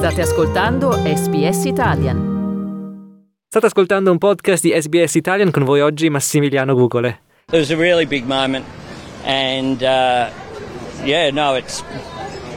State ascoltando SBS Italian. State ascoltando un podcast di SBS Italian con voi oggi Massimiliano Gugole. It was a really big moment and uh, yeah, no, it's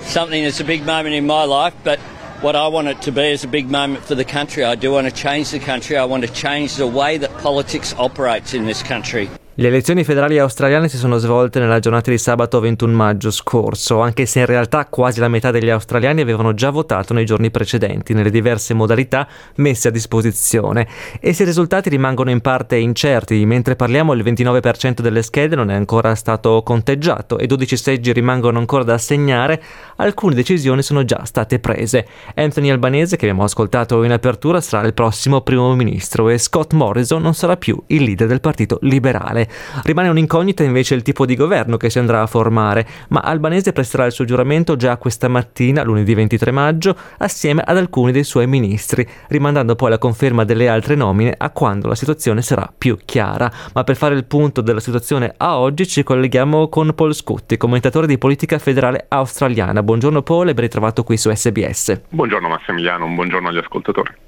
something that's a big moment in my life, but what I want it to be is a big moment for the country. I do want to change the country. I want to change the way that politics operates in this country. Le elezioni federali australiane si sono svolte nella giornata di sabato 21 maggio scorso, anche se in realtà quasi la metà degli australiani avevano già votato nei giorni precedenti, nelle diverse modalità messe a disposizione. E se i risultati rimangono in parte incerti, mentre parliamo il 29% delle schede non è ancora stato conteggiato e 12 seggi rimangono ancora da assegnare, alcune decisioni sono già state prese. Anthony Albanese, che abbiamo ascoltato in apertura, sarà il prossimo primo ministro e Scott Morrison non sarà più il leader del Partito Liberale. Rimane un'incognita invece il tipo di governo che si andrà a formare, ma Albanese presterà il suo giuramento già questa mattina, lunedì 23 maggio, assieme ad alcuni dei suoi ministri, rimandando poi la conferma delle altre nomine a quando la situazione sarà più chiara. Ma per fare il punto della situazione a oggi ci colleghiamo con Paul Scutti, commentatore di politica federale australiana. Buongiorno Paul e ben ritrovato qui su SBS. Buongiorno Massimiliano, un buongiorno agli ascoltatori.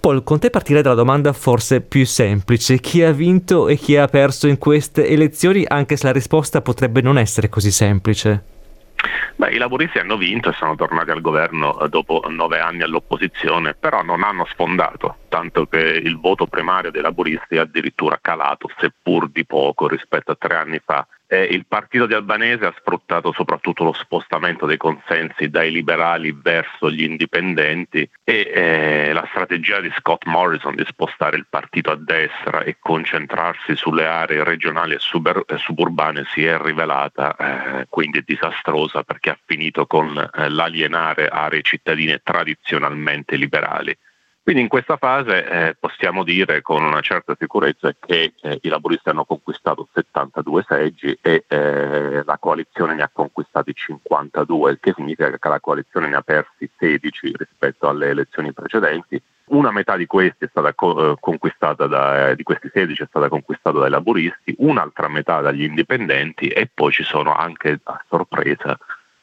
Paul, con te partirei dalla domanda forse più semplice. Chi ha vinto e chi ha perso in queste elezioni, anche se la risposta potrebbe non essere così semplice? Beh, i laburisti hanno vinto e sono tornati al governo eh, dopo nove anni all'opposizione, però non hanno sfondato, tanto che il voto primario dei laburisti è addirittura calato, seppur di poco rispetto a tre anni fa eh, il partito di Albanese ha sfruttato soprattutto lo spostamento dei consensi dai liberali verso gli indipendenti e eh, la strategia di Scott Morrison di spostare il partito a destra e concentrarsi sulle aree regionali e, suber- e suburbane si è rivelata eh, quindi disastrosa perché ha finito con eh, l'alienare aree cittadine tradizionalmente liberali. Quindi in questa fase eh, possiamo dire con una certa sicurezza che eh, i laburisti hanno conquistato 72 seggi e eh, la coalizione ne ha conquistati 52, il che significa che la coalizione ne ha persi 16 rispetto alle elezioni precedenti. Una metà di questi è stata co- eh, conquistata da, eh, di questi 16 è stata conquistata dai laburisti, un'altra metà dagli indipendenti e poi ci sono anche a sorpresa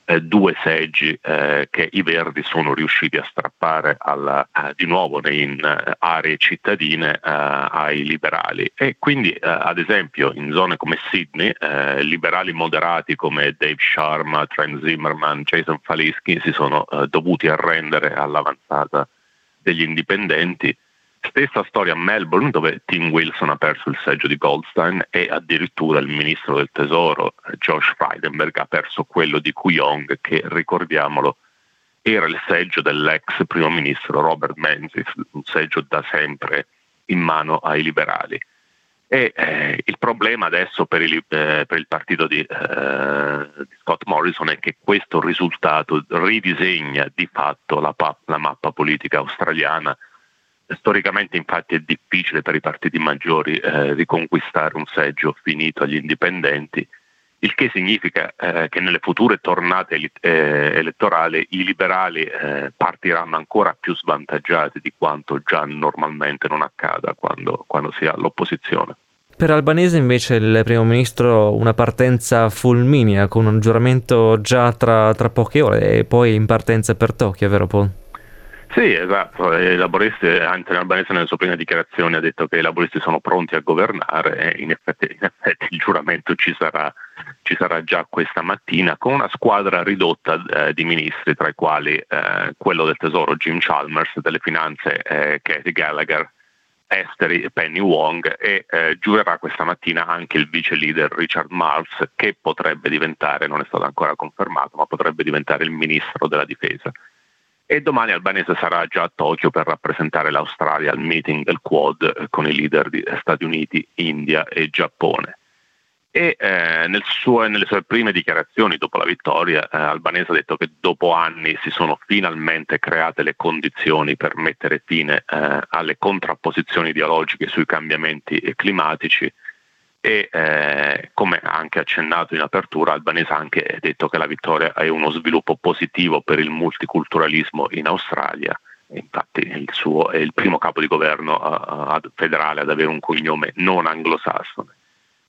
eh, due seggi eh, che i Verdi sono riusciti a strappare alla, eh, di nuovo in eh, aree cittadine eh, ai liberali. E quindi eh, ad esempio in zone come Sydney liberali moderati come Dave Sharma, Trent Zimmerman, Jason Falischi si sono dovuti arrendere all'avanzata degli indipendenti Stessa storia a Melbourne dove Tim Wilson ha perso il seggio di Goldstein e addirittura il ministro del tesoro Josh Frydenberg ha perso quello di Kuyong che ricordiamolo era il seggio dell'ex primo ministro Robert Menzies, un seggio da sempre in mano ai liberali. E eh, il problema adesso per il, eh, per il partito di, eh, di, Scott Morrison è che questo risultato ridisegna di fatto la, la mappa politica australiana Storicamente infatti è difficile per i partiti maggiori eh, riconquistare un seggio finito agli indipendenti, il che significa eh, che nelle future tornate eh, elettorali i liberali eh, partiranno ancora più svantaggiati di quanto già normalmente non accada quando, quando si ha l'opposizione. Per Albanese invece il primo ministro una partenza fulminea con un giuramento già tra, tra poche ore e poi in partenza per Tokyo, vero Paul? Sì, esatto. I laboristi, Anthony Albanese nelle sue prime dichiarazioni ha detto che i laboristi sono pronti a governare e in effetti, in effetti il giuramento ci sarà, ci sarà, già questa mattina con una squadra ridotta eh, di ministri, tra i quali eh, quello del tesoro Jim Chalmers, delle finanze eh, Katie Gallagher, esteri Penny Wong e eh, giurerà questa mattina anche il vice leader Richard Marles che potrebbe diventare, non è stato ancora confermato, ma potrebbe diventare il ministro della difesa e domani Albanese sarà già a Tokyo per rappresentare l'Australia al meeting del Quad eh, con i leader di Stati Uniti, India e Giappone. E eh, nel suo, nelle sue prime dichiarazioni dopo la vittoria, eh, Albanese ha detto che dopo anni si sono finalmente create le condizioni per mettere fine eh, alle contrapposizioni ideologiche sui cambiamenti climatici e eh, come anche accennato in apertura Albanese ha anche detto che la vittoria è uno sviluppo positivo per il multiculturalismo in Australia. Infatti il suo è il primo capo di governo uh, federale ad avere un cognome non anglosassone.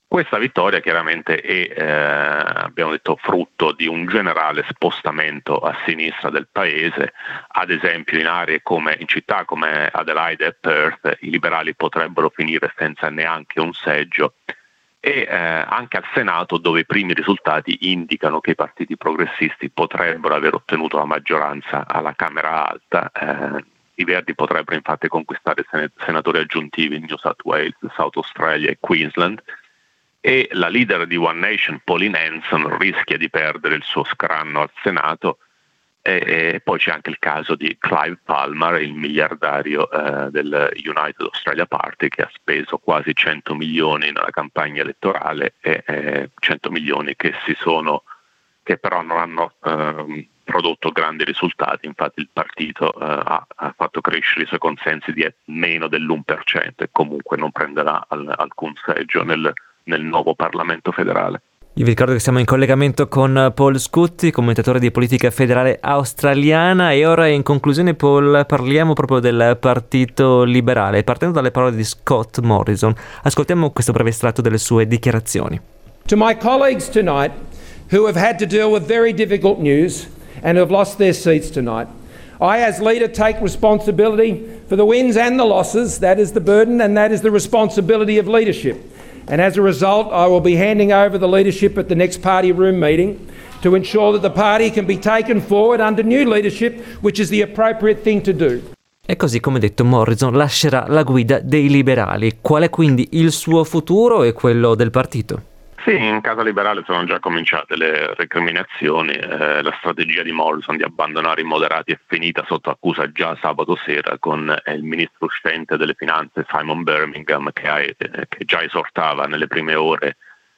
Questa vittoria chiaramente è, eh, abbiamo detto, frutto di un generale spostamento a sinistra del paese, ad esempio in aree come in città come Adelaide e Perth i liberali potrebbero finire senza neanche un seggio e eh, anche al Senato dove i primi risultati indicano che i partiti progressisti potrebbero aver ottenuto la maggioranza alla Camera Alta. Eh, I Verdi potrebbero infatti conquistare senatori aggiuntivi in New South Wales, South Australia e Queensland e la leader di One Nation, Pauline Hanson, rischia di perdere il suo scranno al Senato e, poi c'è anche il caso di Clive Palmer, il miliardario eh, del United Australia Party che ha speso quasi 100 milioni nella campagna elettorale e eh, 100 milioni che, sono, che però non hanno eh, prodotto grandi risultati, infatti il partito eh, ha, ha, fatto crescere i suoi consensi di meno dell'1% e comunque non prenderà al, alcun seggio nel nel nuovo Parlamento federale. Io vi ricordo che siamo in collegamento con Paul Scutti, commentatore di politica federale australiana e ora in conclusione Paul parliamo proprio del Partito Liberale, partendo dalle parole di Scott Morrison. Ascoltiamo questo breve estratto delle sue dichiarazioni. To my colleagues tonight who have had to deal with very difficult news and have lost their seats tonight, I as leader take responsibility for the wins and the losses, that is the burden and that is the responsibility of leadership. And as a result, I will be handing over the leadership at the next party room meeting to ensure that the party can be taken forward under new leadership, which is the appropriate thing to do. E così come detto Morrison lascerà la guida dei liberali. Qual è quindi il suo futuro e quello del partito? Sì, in casa liberale sono già cominciate le recriminazioni, eh, la strategia di Morrison di abbandonare i moderati è finita sotto accusa già sabato sera con eh, il ministro uscente delle finanze Simon Birmingham che, ha, eh, che già esortava nelle prime ore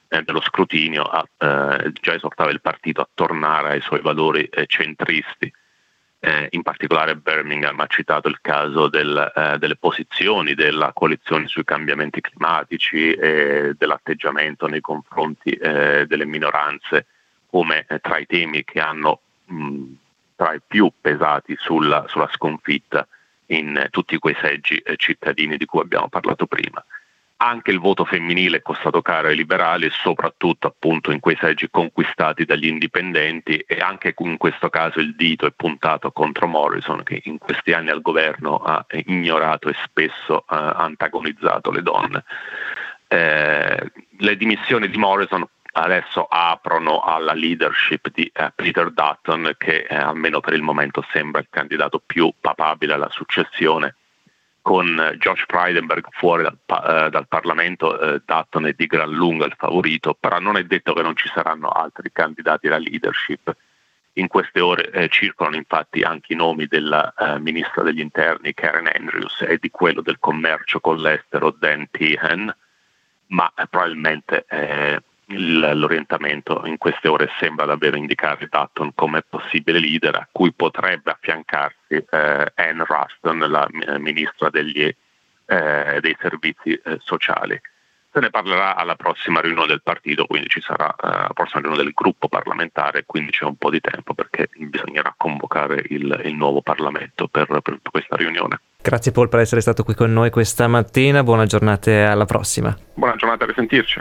eh, dello scrutinio, a, eh, già esortava il partito a tornare ai suoi valori centristi eh, in particolare Birmingham ha citato il caso del, eh, delle posizioni della coalizione sui cambiamenti climatici e dell'atteggiamento nei confronti eh, delle minoranze come eh, tra i temi che hanno mh, tra i più pesati sulla, sulla sconfitta in tutti quei seggi eh, cittadini di cui abbiamo parlato prima anche il voto femminile è costato caro ai liberali, soprattutto appunto in quei seggi conquistati dagli indipendenti e anche in questo caso il dito è puntato contro Morrison che in questi anni al governo ha ignorato e spesso ha antagonizzato le donne. Eh, le dimissioni di Morrison adesso aprono alla leadership di eh, Peter Dutton che eh, almeno per il momento sembra il candidato più papabile alla successione con Josh Frydenberg fuori dal, eh, dal Parlamento, eh, Dutton è di gran lunga il favorito, però non è detto che non ci saranno altri candidati alla leadership. In queste ore eh, circolano infatti anche i nomi della eh, ministra degli interni Karen Andrews e di quello del commercio con l'estero Dan Tehan, ma eh, probabilmente eh, l'orientamento in queste ore sembra davvero indicare Dutton come possibile leader a cui potrebbe affiancarsi eh, Anne Ruston, la eh, ministra degli, eh, dei servizi eh, sociali. Se ne parlerà alla prossima riunione del partito, quindi ci sarà eh, la prossima riunione del gruppo parlamentare, quindi c'è un po' di tempo perché bisognerà convocare il, il nuovo Parlamento per, per questa riunione. Grazie Paul per essere stato qui con noi questa mattina, buona giornata e alla prossima. Buona giornata, a risentirci.